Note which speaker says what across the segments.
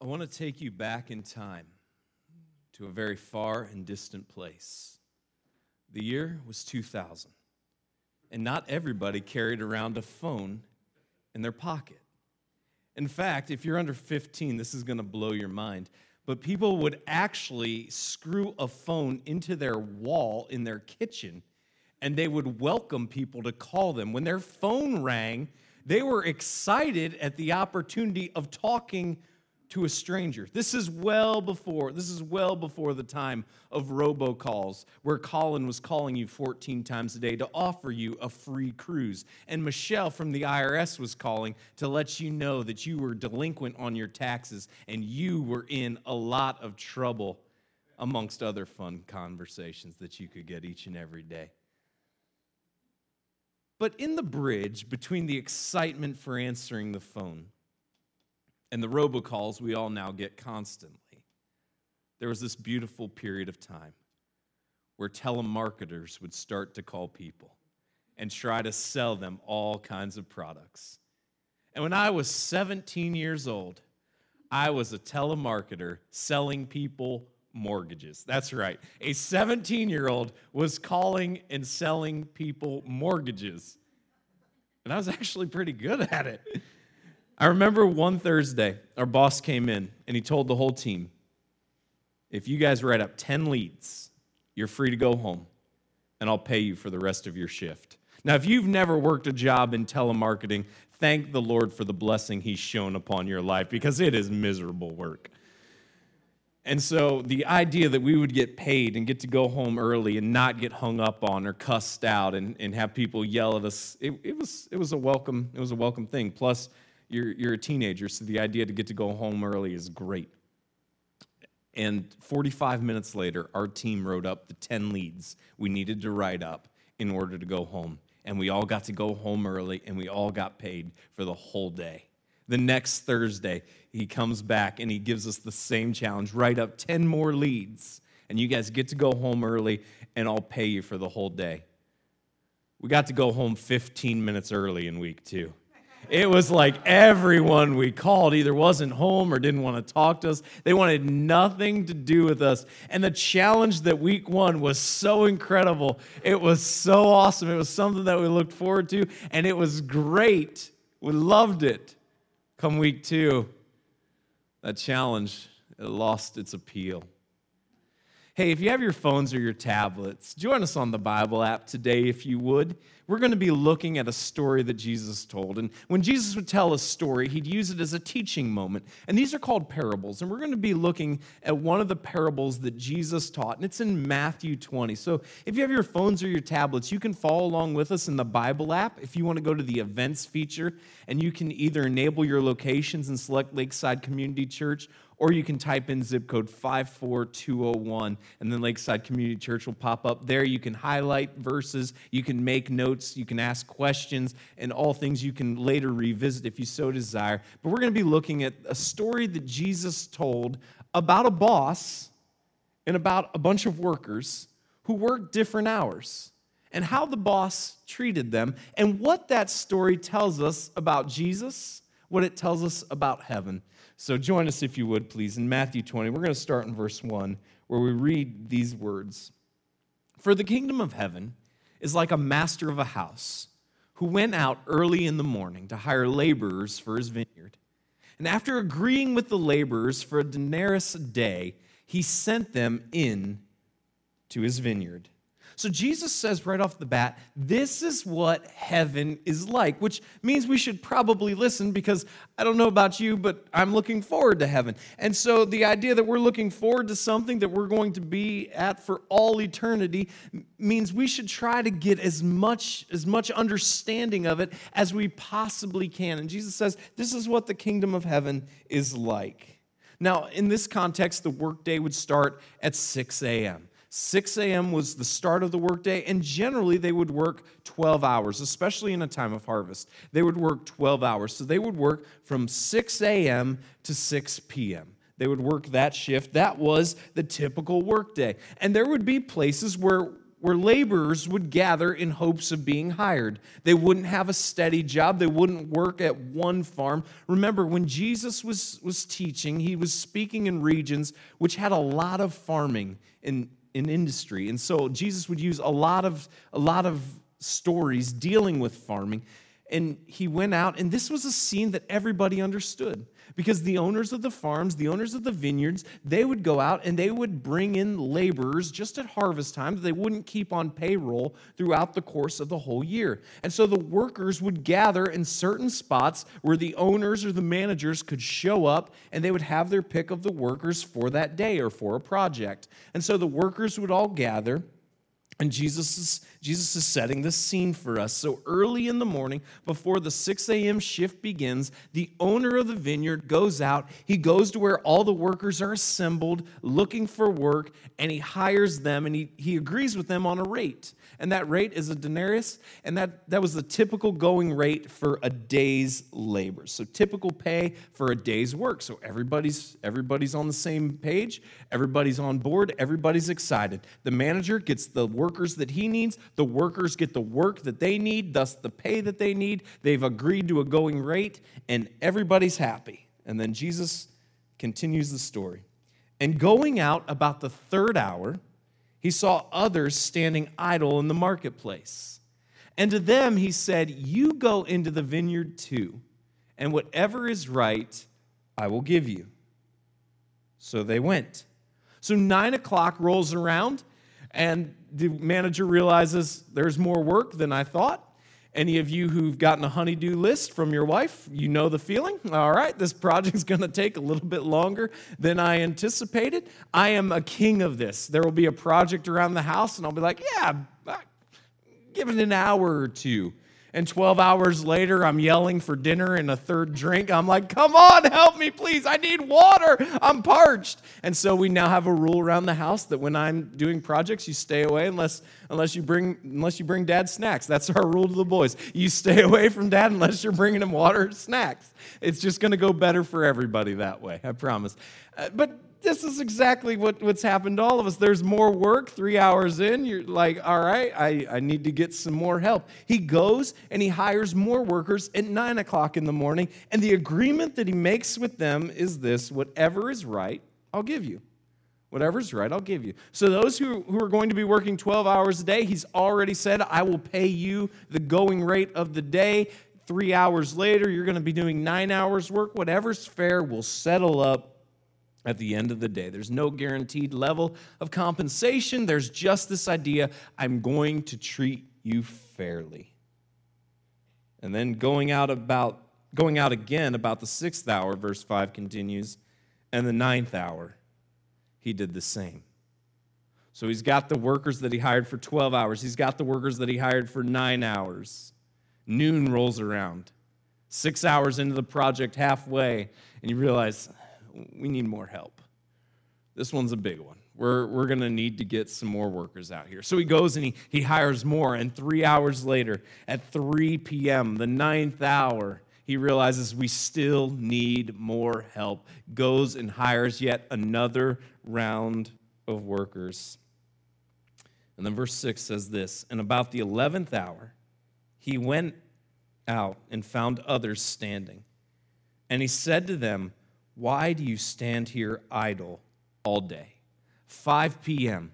Speaker 1: I want to take you back in time to a very far and distant place. The year was 2000, and not everybody carried around a phone in their pocket. In fact, if you're under 15, this is going to blow your mind, but people would actually screw a phone into their wall in their kitchen and they would welcome people to call them. When their phone rang, they were excited at the opportunity of talking to a stranger. This is well before, this is well before the time of robocalls, where Colin was calling you 14 times a day to offer you a free cruise. And Michelle from the IRS was calling to let you know that you were delinquent on your taxes and you were in a lot of trouble, amongst other fun conversations that you could get each and every day. But in the bridge between the excitement for answering the phone and the robocalls we all now get constantly, there was this beautiful period of time where telemarketers would start to call people and try to sell them all kinds of products. And when I was 17 years old, I was a telemarketer selling people mortgages. That's right. A 17 year old was calling and selling people mortgages. And I was actually pretty good at it. I remember one Thursday, our boss came in and he told the whole team if you guys write up 10 leads, you're free to go home and I'll pay you for the rest of your shift. Now, if you've never worked a job in telemarketing, thank the Lord for the blessing He's shown upon your life because it is miserable work. And so the idea that we would get paid and get to go home early and not get hung up on or cussed out and, and have people yell at us, it, it, was, it was a welcome, it was a welcome thing. Plus, you're, you're a teenager, so the idea to get to go home early is great. And 45 minutes later, our team wrote up the 10 leads we needed to write up in order to go home. And we all got to go home early and we all got paid for the whole day. The next Thursday, he comes back and he gives us the same challenge write up 10 more leads. And you guys get to go home early and I'll pay you for the whole day. We got to go home 15 minutes early in week two. It was like everyone we called either wasn't home or didn't want to talk to us. They wanted nothing to do with us. And the challenge that week one was so incredible. It was so awesome. It was something that we looked forward to, and it was great. We loved it. Come week two, that challenge it lost its appeal. Hey, if you have your phones or your tablets, join us on the Bible app today if you would we're going to be looking at a story that Jesus told. And when Jesus would tell a story, he'd use it as a teaching moment. And these are called parables. And we're going to be looking at one of the parables that Jesus taught, and it's in Matthew 20. So if you have your phones or your tablets, you can follow along with us in the Bible app. If you want to go to the events feature, and you can either enable your locations and select Lakeside Community Church or you can type in zip code 54201 and then Lakeside Community Church will pop up there. You can highlight verses, you can make notes, you can ask questions, and all things you can later revisit if you so desire. But we're going to be looking at a story that Jesus told about a boss and about a bunch of workers who worked different hours and how the boss treated them and what that story tells us about Jesus, what it tells us about heaven. So join us, if you would, please, in Matthew 20. We're going to start in verse 1, where we read these words For the kingdom of heaven is like a master of a house who went out early in the morning to hire laborers for his vineyard. And after agreeing with the laborers for a denarius a day, he sent them in to his vineyard. So Jesus says right off the bat, this is what heaven is like, which means we should probably listen because I don't know about you, but I'm looking forward to heaven. And so the idea that we're looking forward to something that we're going to be at for all eternity means we should try to get as much as much understanding of it as we possibly can. And Jesus says, this is what the kingdom of heaven is like. Now, in this context, the workday would start at 6 a.m. 6 a.m. was the start of the workday, and generally they would work 12 hours, especially in a time of harvest. They would work 12 hours. So they would work from 6 a.m. to 6 p.m. They would work that shift. That was the typical workday. And there would be places where where laborers would gather in hopes of being hired. They wouldn't have a steady job, they wouldn't work at one farm. Remember, when Jesus was, was teaching, he was speaking in regions which had a lot of farming in, in industry. And so Jesus would use a lot of, a lot of stories dealing with farming. And he went out, and this was a scene that everybody understood because the owners of the farms, the owners of the vineyards, they would go out and they would bring in laborers just at harvest time that they wouldn't keep on payroll throughout the course of the whole year. And so the workers would gather in certain spots where the owners or the managers could show up and they would have their pick of the workers for that day or for a project. And so the workers would all gather. And Jesus is, Jesus is setting the scene for us. So early in the morning, before the 6 a.m. shift begins, the owner of the vineyard goes out. He goes to where all the workers are assembled looking for work, and he hires them and he, he agrees with them on a rate and that rate is a denarius, and that, that was the typical going rate for a day's labor. So typical pay for a day's work. So everybody's everybody's on the same page, everybody's on board, everybody's excited. The manager gets the workers that he needs, the workers get the work that they need, thus the pay that they need. They've agreed to a going rate, and everybody's happy. And then Jesus continues the story. And going out about the third hour, he saw others standing idle in the marketplace. And to them he said, You go into the vineyard too, and whatever is right, I will give you. So they went. So nine o'clock rolls around, and the manager realizes there's more work than I thought. Any of you who've gotten a honey-do list from your wife, you know the feeling. All right, this project's going to take a little bit longer than I anticipated. I am a king of this. There will be a project around the house, and I'll be like, yeah, give it an hour or two. And 12 hours later, I'm yelling for dinner and a third drink. I'm like, come on, help me, please. I need water. I'm parched. And so we now have a rule around the house that when I'm doing projects, you stay away unless, unless, you, bring, unless you bring dad snacks. That's our rule to the boys. You stay away from dad unless you're bringing him water or snacks. It's just going to go better for everybody that way, I promise. Uh, but this is exactly what, what's happened to all of us. There's more work, three hours in, you're like, all right, I, I need to get some more help. He goes and he hires more workers at nine o'clock in the morning, and the agreement that he makes with them is this whatever is right, I'll give you. Whatever's right, I'll give you. So, those who, who are going to be working 12 hours a day, he's already said, I will pay you the going rate of the day. Three hours later, you're going to be doing nine hours work. Whatever's fair we'll settle up at the end of the day. There's no guaranteed level of compensation. There's just this idea I'm going to treat you fairly. And then going out about going out again about the sixth hour, verse 5 continues, and the ninth hour, he did the same. So he's got the workers that he hired for 12 hours. He's got the workers that he hired for nine hours. Noon rolls around. Six hours into the project, halfway, and you realize, we need more help. This one's a big one. We're, we're going to need to get some more workers out here. So he goes and he, he hires more. And three hours later, at 3 p.m., the ninth hour, he realizes we still need more help. Goes and hires yet another round of workers. And then verse 6 says this And about the 11th hour, he went out and found others standing. And he said to them, why do you stand here idle all day? 5 p.m.,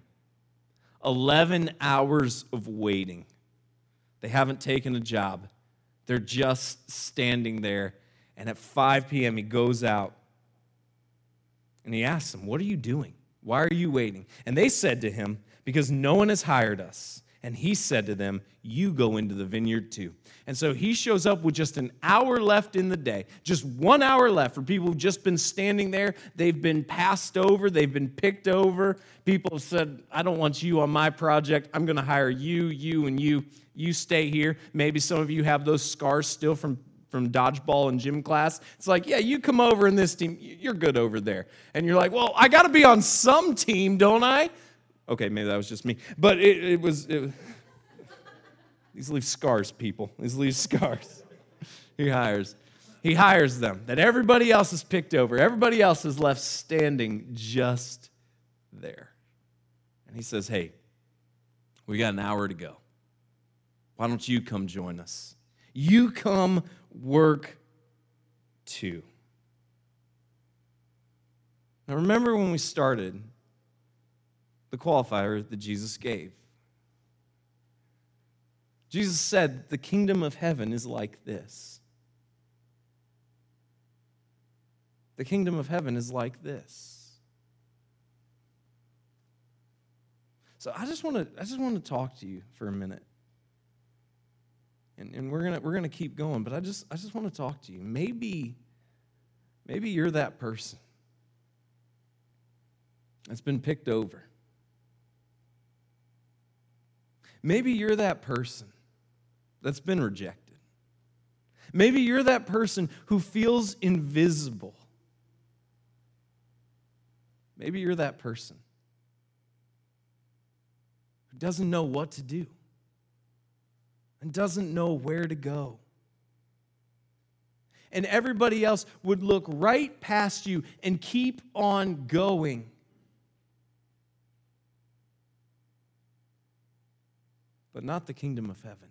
Speaker 1: 11 hours of waiting. They haven't taken a job, they're just standing there. And at 5 p.m., he goes out and he asks them, What are you doing? Why are you waiting? And they said to him, Because no one has hired us. And he said to them, You go into the vineyard too. And so he shows up with just an hour left in the day, just one hour left for people who've just been standing there. They've been passed over, they've been picked over. People have said, I don't want you on my project. I'm going to hire you, you, and you. You stay here. Maybe some of you have those scars still from from dodgeball and gym class. It's like, yeah, you come over in this team, you're good over there. And you're like, well, I got to be on some team, don't I? Okay, maybe that was just me. But it, it was. It, these leave scars, people. These leave scars. he hires. He hires them. That everybody else is picked over. Everybody else is left standing just there. And he says, Hey, We got an hour to go. Why don't you come join us? You come work too. Now, remember when we started the qualifier that Jesus gave? Jesus said, The kingdom of heaven is like this. The kingdom of heaven is like this. So I just want to I just want to talk to you for a minute. And, and we're gonna we're gonna keep going, but I just I just want to talk to you. Maybe, maybe you're that person that's been picked over. Maybe you're that person that's been rejected. Maybe you're that person who feels invisible. Maybe you're that person who doesn't know what to do and doesn't know where to go. And everybody else would look right past you and keep on going. But not the kingdom of heaven.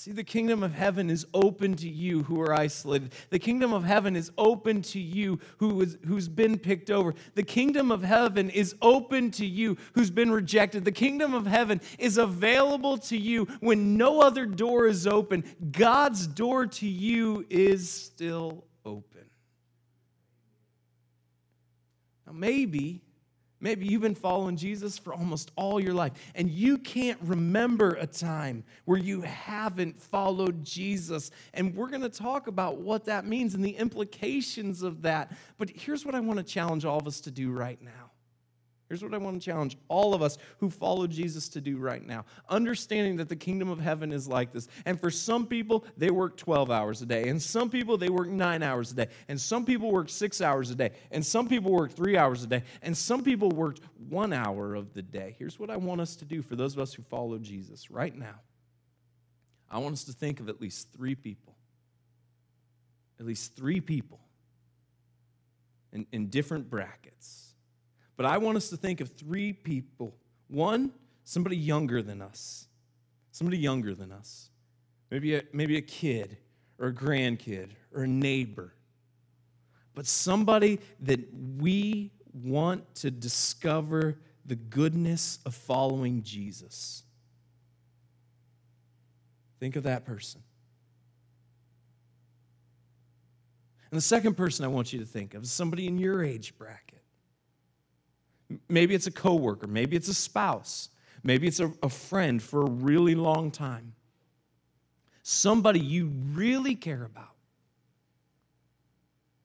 Speaker 1: See, the kingdom of heaven is open to you who are isolated. The kingdom of heaven is open to you who is, who's been picked over. The kingdom of heaven is open to you who's been rejected. The kingdom of heaven is available to you when no other door is open. God's door to you is still open. Now, maybe Maybe you've been following Jesus for almost all your life, and you can't remember a time where you haven't followed Jesus. And we're going to talk about what that means and the implications of that. But here's what I want to challenge all of us to do right now Here's what I want to challenge all of us who follow Jesus to do right now. Understanding that the kingdom of heaven is like this. And for some people, they work 12 hours a day. And some people, they work nine hours a day. And some people work six hours a day. And some people work three hours a day. And some people work one hour of the day. Here's what I want us to do for those of us who follow Jesus right now. I want us to think of at least three people. At least three people in, in different brackets but I want us to think of three people. One, somebody younger than us. Somebody younger than us. Maybe a, maybe a kid or a grandkid or a neighbor. But somebody that we want to discover the goodness of following Jesus. Think of that person. And the second person I want you to think of is somebody in your age bracket. Maybe it's a coworker, maybe it's a spouse, maybe it's a, a friend for a really long time. Somebody you really care about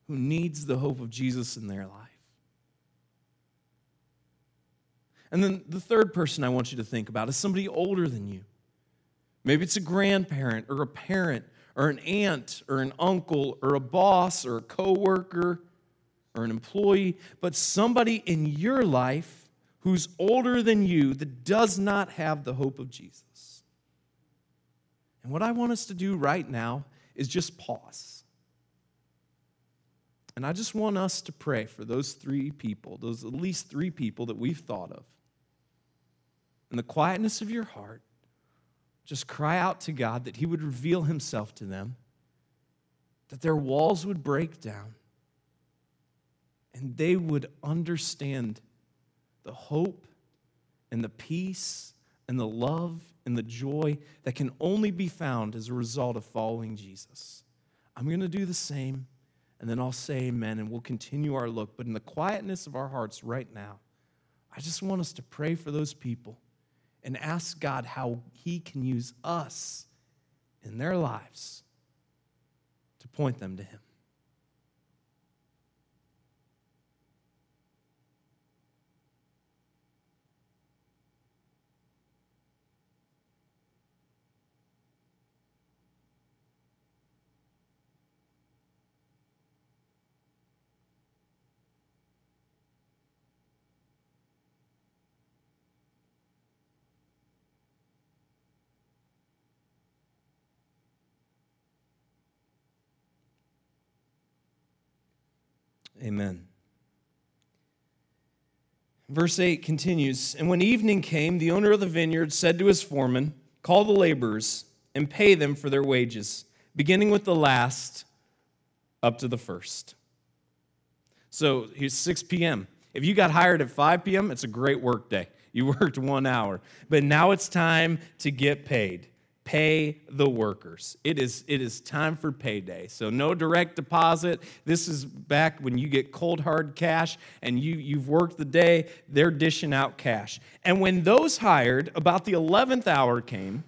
Speaker 1: who needs the hope of Jesus in their life. And then the third person I want you to think about is somebody older than you. Maybe it's a grandparent or a parent or an aunt or an uncle or a boss or a coworker or an employee, but somebody in your life who's older than you that does not have the hope of Jesus. And what I want us to do right now is just pause. And I just want us to pray for those three people, those at least three people that we've thought of. In the quietness of your heart, just cry out to God that He would reveal Himself to them, that their walls would break down and they would understand the hope and the peace and the love and the joy that can only be found as a result of following Jesus. I'm going to do the same, and then I'll say amen, and we'll continue our look. But in the quietness of our hearts right now, I just want us to pray for those people and ask God how He can use us in their lives to point them to Him. Amen. Verse 8 continues And when evening came, the owner of the vineyard said to his foreman, Call the laborers and pay them for their wages, beginning with the last up to the first. So here's 6 p.m. If you got hired at 5 p.m., it's a great work day. You worked one hour. But now it's time to get paid pay the workers. It is, it is time for payday. So no direct deposit. This is back when you get cold hard cash and you, you've worked the day, they're dishing out cash. And when those hired, about the 11th hour came,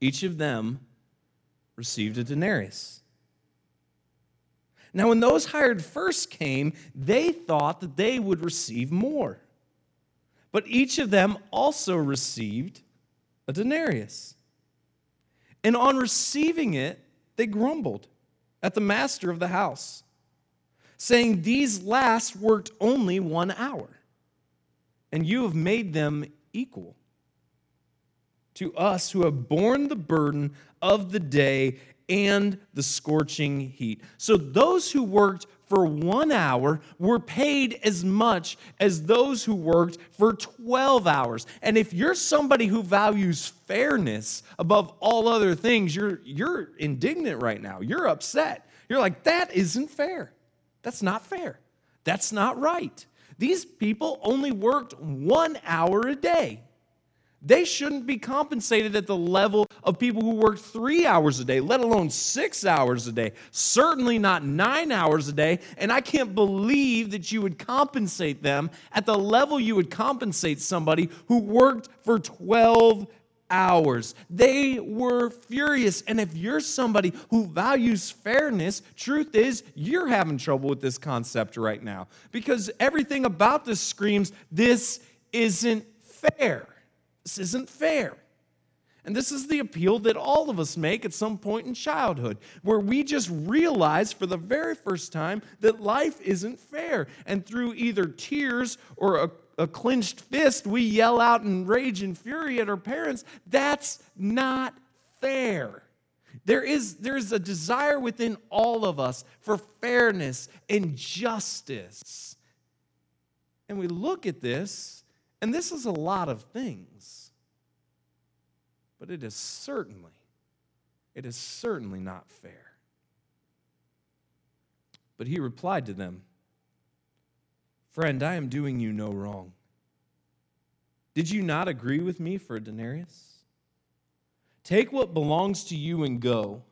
Speaker 1: each of them received a denarius. Now, when those hired first came, they thought that they would receive more. But each of them also received a denarius. And on receiving it, they grumbled at the master of the house, saying, These last worked only one hour, and you have made them equal to us who have borne the burden of the day and the scorching heat. So those who worked for one hour were paid as much as those who worked for 12 hours. And if you're somebody who values fairness above all other things, you're, you're indignant right now. You're upset. You're like, that isn't fair. That's not fair. That's not right. These people only worked one hour a day. They shouldn't be compensated at the level of people who work three hours a day, let alone six hours a day, certainly not nine hours a day. And I can't believe that you would compensate them at the level you would compensate somebody who worked for 12 hours. They were furious. And if you're somebody who values fairness, truth is, you're having trouble with this concept right now because everything about this screams, this isn't fair. This isn't fair. And this is the appeal that all of us make at some point in childhood, where we just realize for the very first time that life isn't fair. And through either tears or a, a clenched fist, we yell out in rage and fury at our parents. That's not fair. There is there's a desire within all of us for fairness and justice. And we look at this and this is a lot of things. But it is certainly, it is certainly not fair. But he replied to them, Friend, I am doing you no wrong. Did you not agree with me for a denarius? Take what belongs to you and go.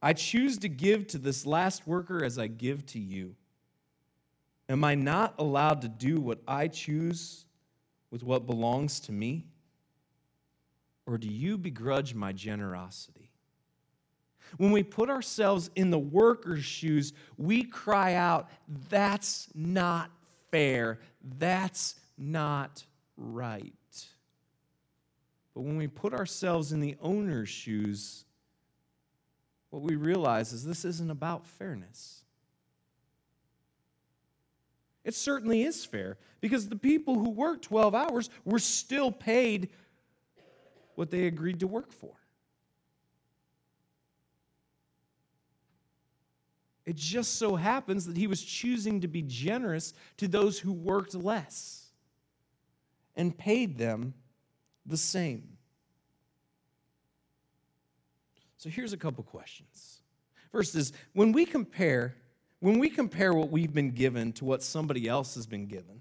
Speaker 1: I choose to give to this last worker as I give to you. Am I not allowed to do what I choose with what belongs to me? Or do you begrudge my generosity? When we put ourselves in the worker's shoes, we cry out, That's not fair. That's not right. But when we put ourselves in the owner's shoes, what we realize is this isn't about fairness. It certainly is fair because the people who worked 12 hours were still paid what they agreed to work for. It just so happens that he was choosing to be generous to those who worked less and paid them the same. So here's a couple questions. First is when we compare when we compare what we've been given to what somebody else has been given,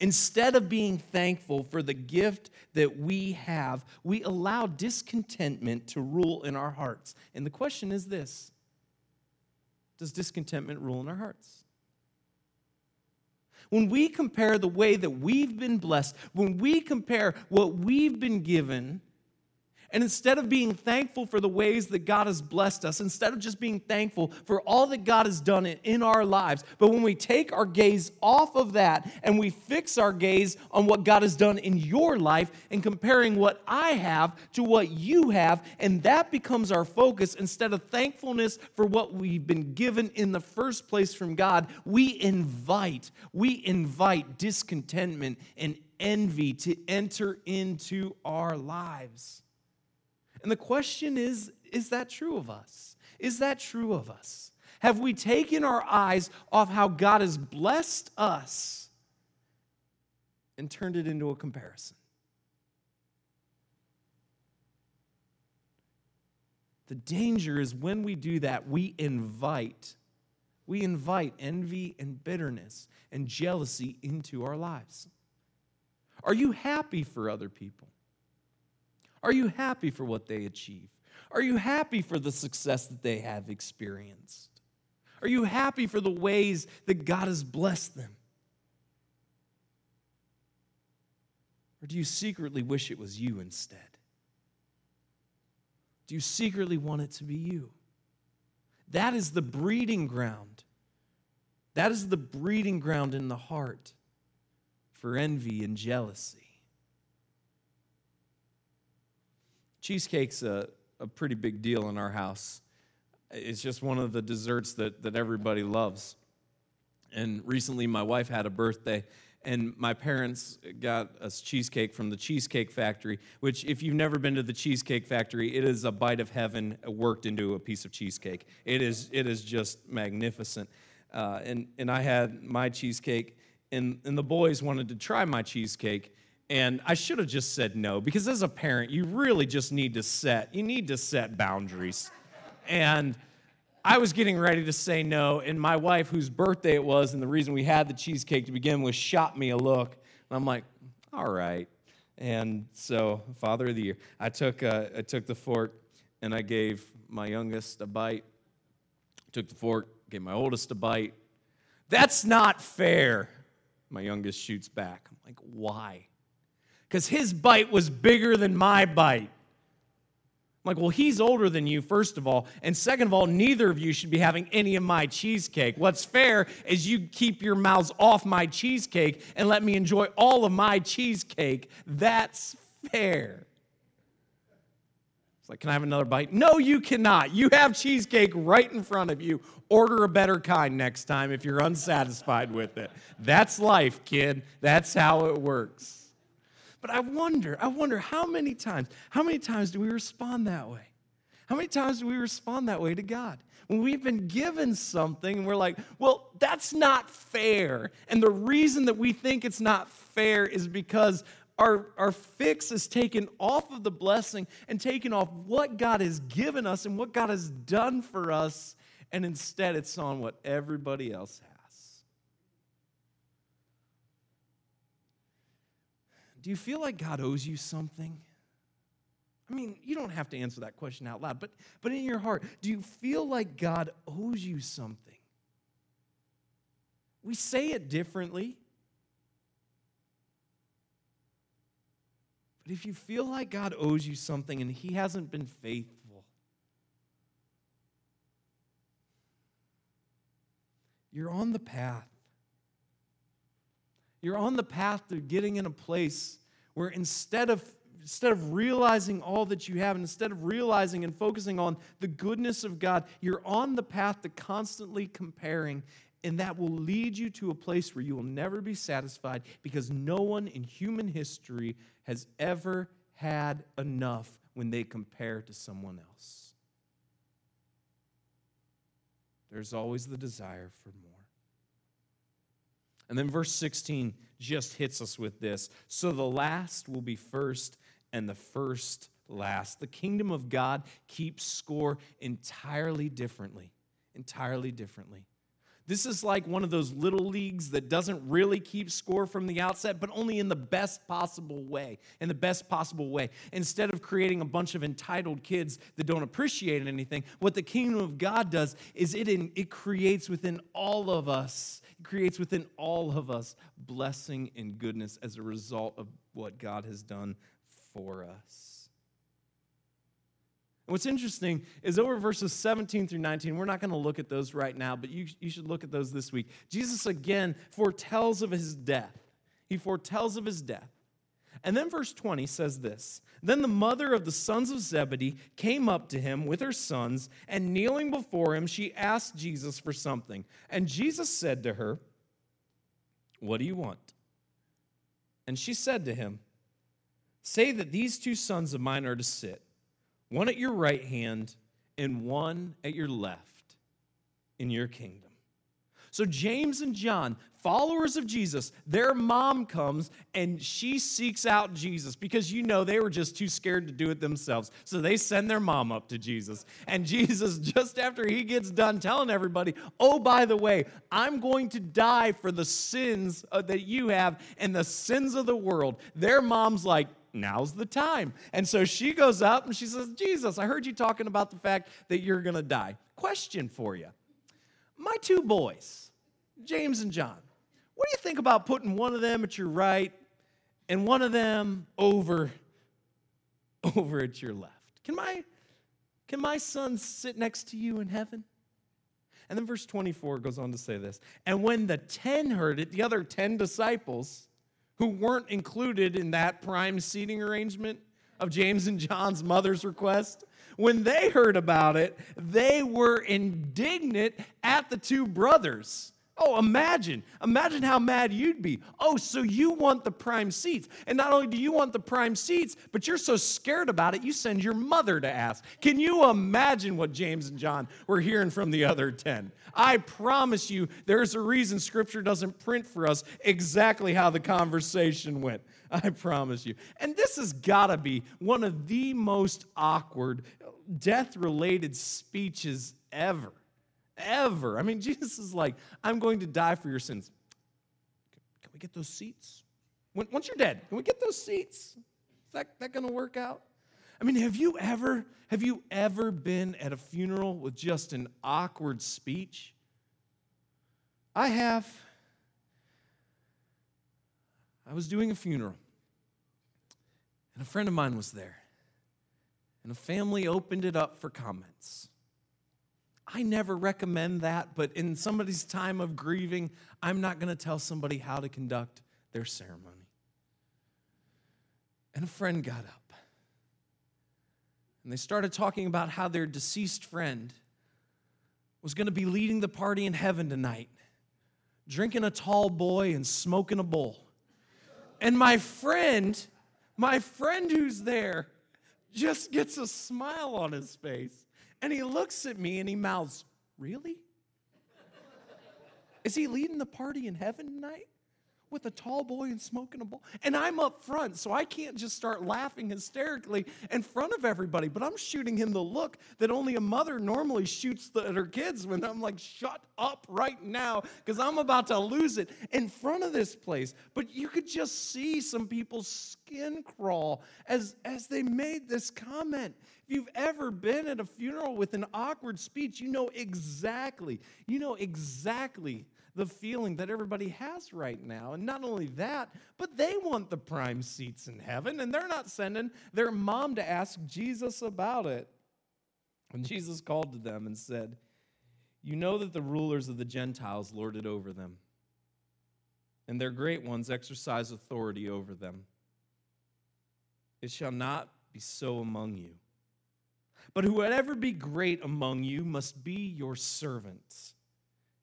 Speaker 1: instead of being thankful for the gift that we have, we allow discontentment to rule in our hearts. And the question is this Does discontentment rule in our hearts? When we compare the way that we've been blessed, when we compare what we've been given and instead of being thankful for the ways that God has blessed us, instead of just being thankful for all that God has done in our lives, but when we take our gaze off of that and we fix our gaze on what God has done in your life and comparing what I have to what you have, and that becomes our focus instead of thankfulness for what we've been given in the first place from God, we invite, we invite discontentment and envy to enter into our lives. And the question is is that true of us? Is that true of us? Have we taken our eyes off how God has blessed us and turned it into a comparison. The danger is when we do that, we invite we invite envy and bitterness and jealousy into our lives. Are you happy for other people? Are you happy for what they achieve? Are you happy for the success that they have experienced? Are you happy for the ways that God has blessed them? Or do you secretly wish it was you instead? Do you secretly want it to be you? That is the breeding ground. That is the breeding ground in the heart for envy and jealousy. Cheesecake's a, a pretty big deal in our house. It's just one of the desserts that, that everybody loves. And recently, my wife had a birthday, and my parents got us cheesecake from the Cheesecake Factory, which, if you've never been to the Cheesecake Factory, it is a bite of heaven worked into a piece of cheesecake. It is, it is just magnificent. Uh, and, and I had my cheesecake, and, and the boys wanted to try my cheesecake. And I should have just said no, because as a parent, you really just need to set, you need to set boundaries. And I was getting ready to say no, and my wife, whose birthday it was, and the reason we had the cheesecake to begin with, shot me a look. And I'm like, all right. And so, Father of the Year, I took, uh, I took the fork and I gave my youngest a bite. Took the fork, gave my oldest a bite. That's not fair. My youngest shoots back. I'm like, why? Because his bite was bigger than my bite. I'm like, well, he's older than you, first of all. And second of all, neither of you should be having any of my cheesecake. What's fair is you keep your mouths off my cheesecake and let me enjoy all of my cheesecake. That's fair. It's like, can I have another bite? No, you cannot. You have cheesecake right in front of you. Order a better kind next time if you're unsatisfied with it. That's life, kid. That's how it works. But I wonder, I wonder how many times, how many times do we respond that way? How many times do we respond that way to God? When we've been given something and we're like, well, that's not fair. And the reason that we think it's not fair is because our, our fix is taken off of the blessing and taken off what God has given us and what God has done for us. And instead, it's on what everybody else has. Do you feel like God owes you something? I mean, you don't have to answer that question out loud, but, but in your heart, do you feel like God owes you something? We say it differently. But if you feel like God owes you something and He hasn't been faithful, you're on the path you're on the path to getting in a place where instead of instead of realizing all that you have and instead of realizing and focusing on the goodness of God, you're on the path to constantly comparing and that will lead you to a place where you will never be satisfied because no one in human history has ever had enough when they compare to someone else. There's always the desire for more. And then verse 16 just hits us with this. So the last will be first, and the first last. The kingdom of God keeps score entirely differently. Entirely differently. This is like one of those little leagues that doesn't really keep score from the outset, but only in the best possible way. In the best possible way. Instead of creating a bunch of entitled kids that don't appreciate anything, what the kingdom of God does is it, in, it creates within all of us, it creates within all of us blessing and goodness as a result of what God has done for us. And what's interesting is over verses 17 through 19, we're not going to look at those right now, but you, you should look at those this week. Jesus again foretells of his death. He foretells of his death. And then verse 20 says this Then the mother of the sons of Zebedee came up to him with her sons, and kneeling before him, she asked Jesus for something. And Jesus said to her, What do you want? And she said to him, Say that these two sons of mine are to sit one at your right hand and one at your left in your kingdom. So, James and John, followers of Jesus, their mom comes and she seeks out Jesus because you know they were just too scared to do it themselves. So, they send their mom up to Jesus. And Jesus, just after he gets done telling everybody, oh, by the way, I'm going to die for the sins uh, that you have and the sins of the world, their mom's like, now's the time. And so she goes up and she says, Jesus, I heard you talking about the fact that you're going to die. Question for you. My two boys, James and John. What do you think about putting one of them at your right and one of them over over at your left? Can my can my son sit next to you in heaven? And then verse 24 goes on to say this. And when the 10 heard it, the other 10 disciples who weren't included in that prime seating arrangement of James and John's mother's request, when they heard about it, they were indignant at the two brothers. Oh, imagine. Imagine how mad you'd be. Oh, so you want the prime seats. And not only do you want the prime seats, but you're so scared about it, you send your mother to ask. Can you imagine what James and John were hearing from the other 10? I promise you, there's a reason Scripture doesn't print for us exactly how the conversation went. I promise you. And this has got to be one of the most awkward death related speeches ever ever. I mean, Jesus is like, I'm going to die for your sins. Can we get those seats? Once you're dead, can we get those seats? Is that, that going to work out? I mean, have you ever have you ever been at a funeral with just an awkward speech? I have. I was doing a funeral, and a friend of mine was there, and a family opened it up for comments. I never recommend that, but in somebody's time of grieving, I'm not going to tell somebody how to conduct their ceremony. And a friend got up. And they started talking about how their deceased friend was going to be leading the party in heaven tonight, drinking a tall boy and smoking a bowl. And my friend, my friend who's there, just gets a smile on his face. And he looks at me and he mouths, Really? Is he leading the party in heaven tonight? With a tall boy and smoking a bowl. And I'm up front, so I can't just start laughing hysterically in front of everybody. But I'm shooting him the look that only a mother normally shoots the, at her kids when I'm like, shut up right now, because I'm about to lose it in front of this place. But you could just see some people's skin crawl as, as they made this comment. If you've ever been at a funeral with an awkward speech, you know exactly, you know exactly the feeling that everybody has right now. And not only that, but they want the prime seats in heaven, and they're not sending their mom to ask Jesus about it. And Jesus called to them and said, You know that the rulers of the Gentiles lord it over them, and their great ones exercise authority over them. It shall not be so among you. But whoever be great among you must be your servants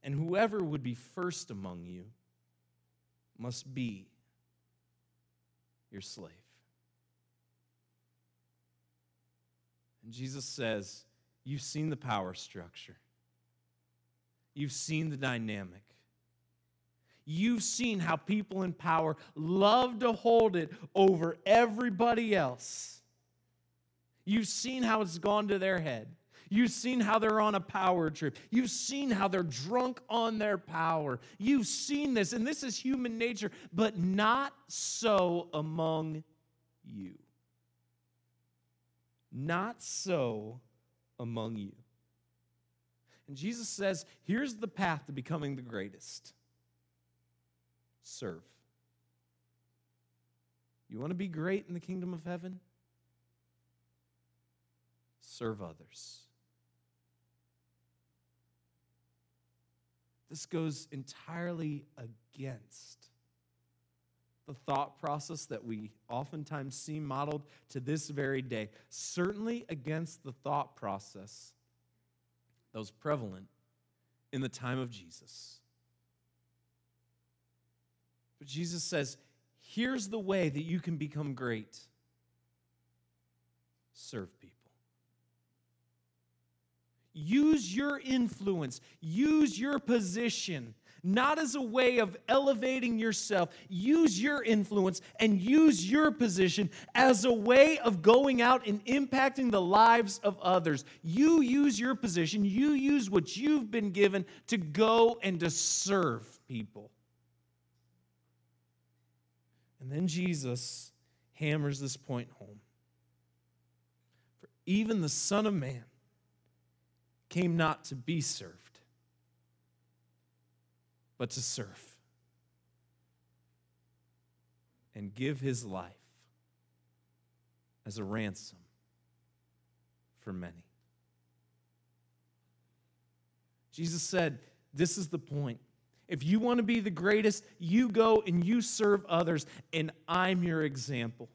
Speaker 1: and whoever would be first among you must be your slave. And Jesus says, You've seen the power structure, you've seen the dynamic. You've seen how people in power love to hold it over everybody else. You've seen how it's gone to their head. You've seen how they're on a power trip. You've seen how they're drunk on their power. You've seen this, and this is human nature, but not so among you. Not so among you. And Jesus says, here's the path to becoming the greatest serve. You want to be great in the kingdom of heaven? Serve others. This goes entirely against the thought process that we oftentimes see modeled to this very day, certainly against the thought process that was prevalent in the time of Jesus. But Jesus says, here's the way that you can become great serve. Use your influence, use your position not as a way of elevating yourself. Use your influence and use your position as a way of going out and impacting the lives of others. You use your position, you use what you've been given to go and to serve people. And then Jesus hammers this point home. For even the Son of Man came not to be served but to serve and give his life as a ransom for many. Jesus said, This is the point. If you want to be the greatest, you go and you serve others, and I'm your example.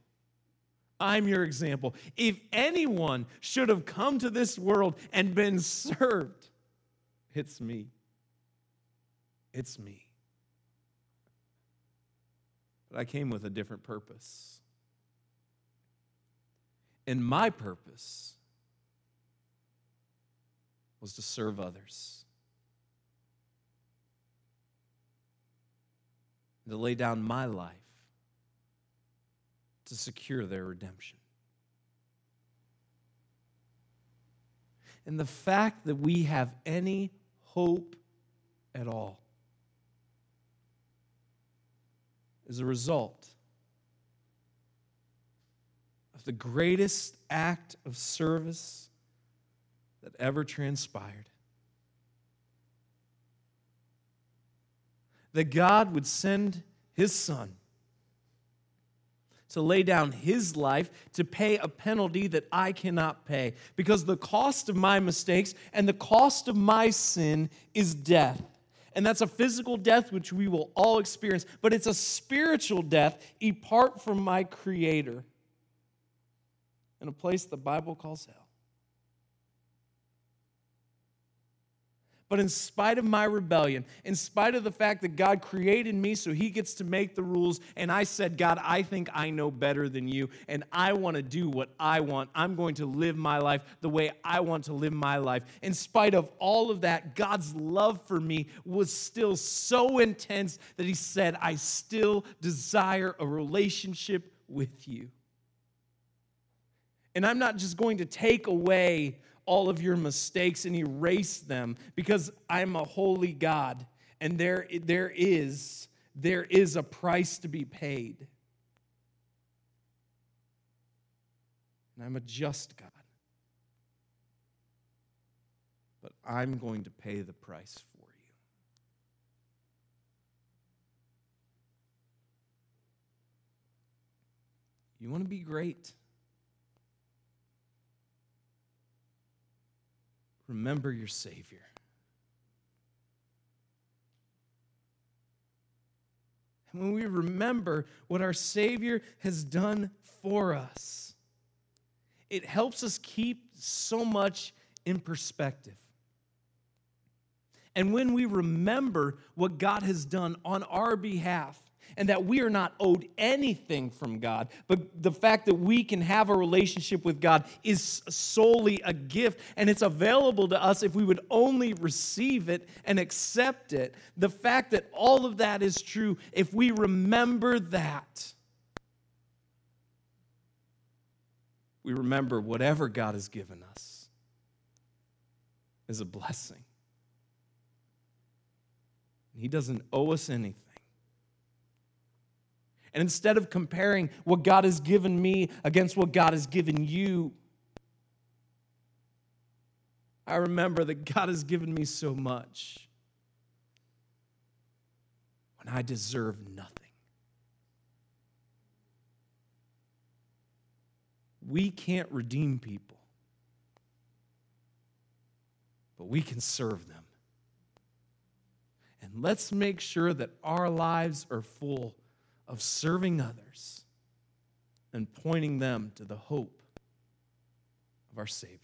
Speaker 1: I'm your example. If anyone should have come to this world and been served, it's me. It's me. But I came with a different purpose. And my purpose was to serve others, to lay down my life to secure their redemption. And the fact that we have any hope at all is a result of the greatest act of service that ever transpired. That God would send his son to lay down his life to pay a penalty that I cannot pay. Because the cost of my mistakes and the cost of my sin is death and that's a physical death which we will all experience, but it's a spiritual death apart from my Creator in a place the Bible calls hell. But in spite of my rebellion, in spite of the fact that God created me so he gets to make the rules, and I said, God, I think I know better than you, and I want to do what I want. I'm going to live my life the way I want to live my life. In spite of all of that, God's love for me was still so intense that he said, I still desire a relationship with you. And I'm not just going to take away all of your mistakes and erase them because I'm a holy God and there, there is there is a price to be paid. And I'm a just God. But I'm going to pay the price for you. You want to be great? Remember your Savior. And when we remember what our Savior has done for us, it helps us keep so much in perspective. And when we remember what God has done on our behalf, and that we are not owed anything from God, but the fact that we can have a relationship with God is solely a gift and it's available to us if we would only receive it and accept it. The fact that all of that is true, if we remember that, we remember whatever God has given us is a blessing. He doesn't owe us anything. And instead of comparing what God has given me against what God has given you, I remember that God has given me so much when I deserve nothing. We can't redeem people, but we can serve them. And let's make sure that our lives are full of serving others and pointing them to the hope of our Savior.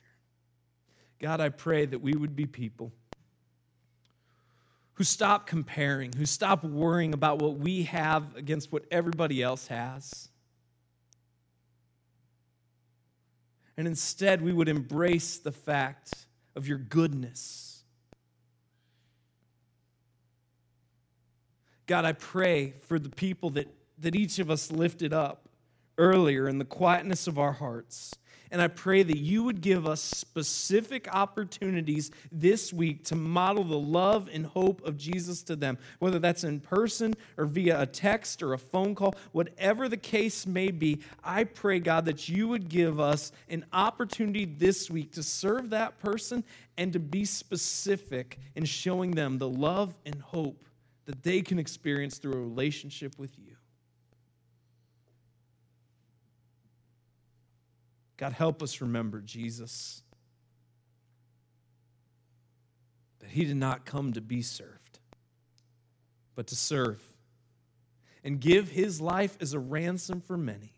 Speaker 1: God, I pray that we would be people who stop comparing, who stop worrying about what we have against what everybody else has. And instead, we would embrace the fact of your goodness God, I pray for the people that, that each of us lifted up earlier in the quietness of our hearts. And I pray that you would give us specific opportunities this week to model the love and hope of Jesus to them, whether that's in person or via a text or a phone call, whatever the case may be. I pray, God, that you would give us an opportunity this week to serve that person and to be specific in showing them the love and hope that they can experience through a relationship with you. God, help us remember Jesus. That he did not come to be served, but to serve and give his life as a ransom for many.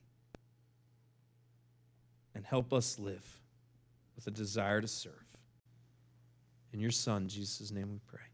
Speaker 1: And help us live with a desire to serve. In your Son, Jesus' name we pray.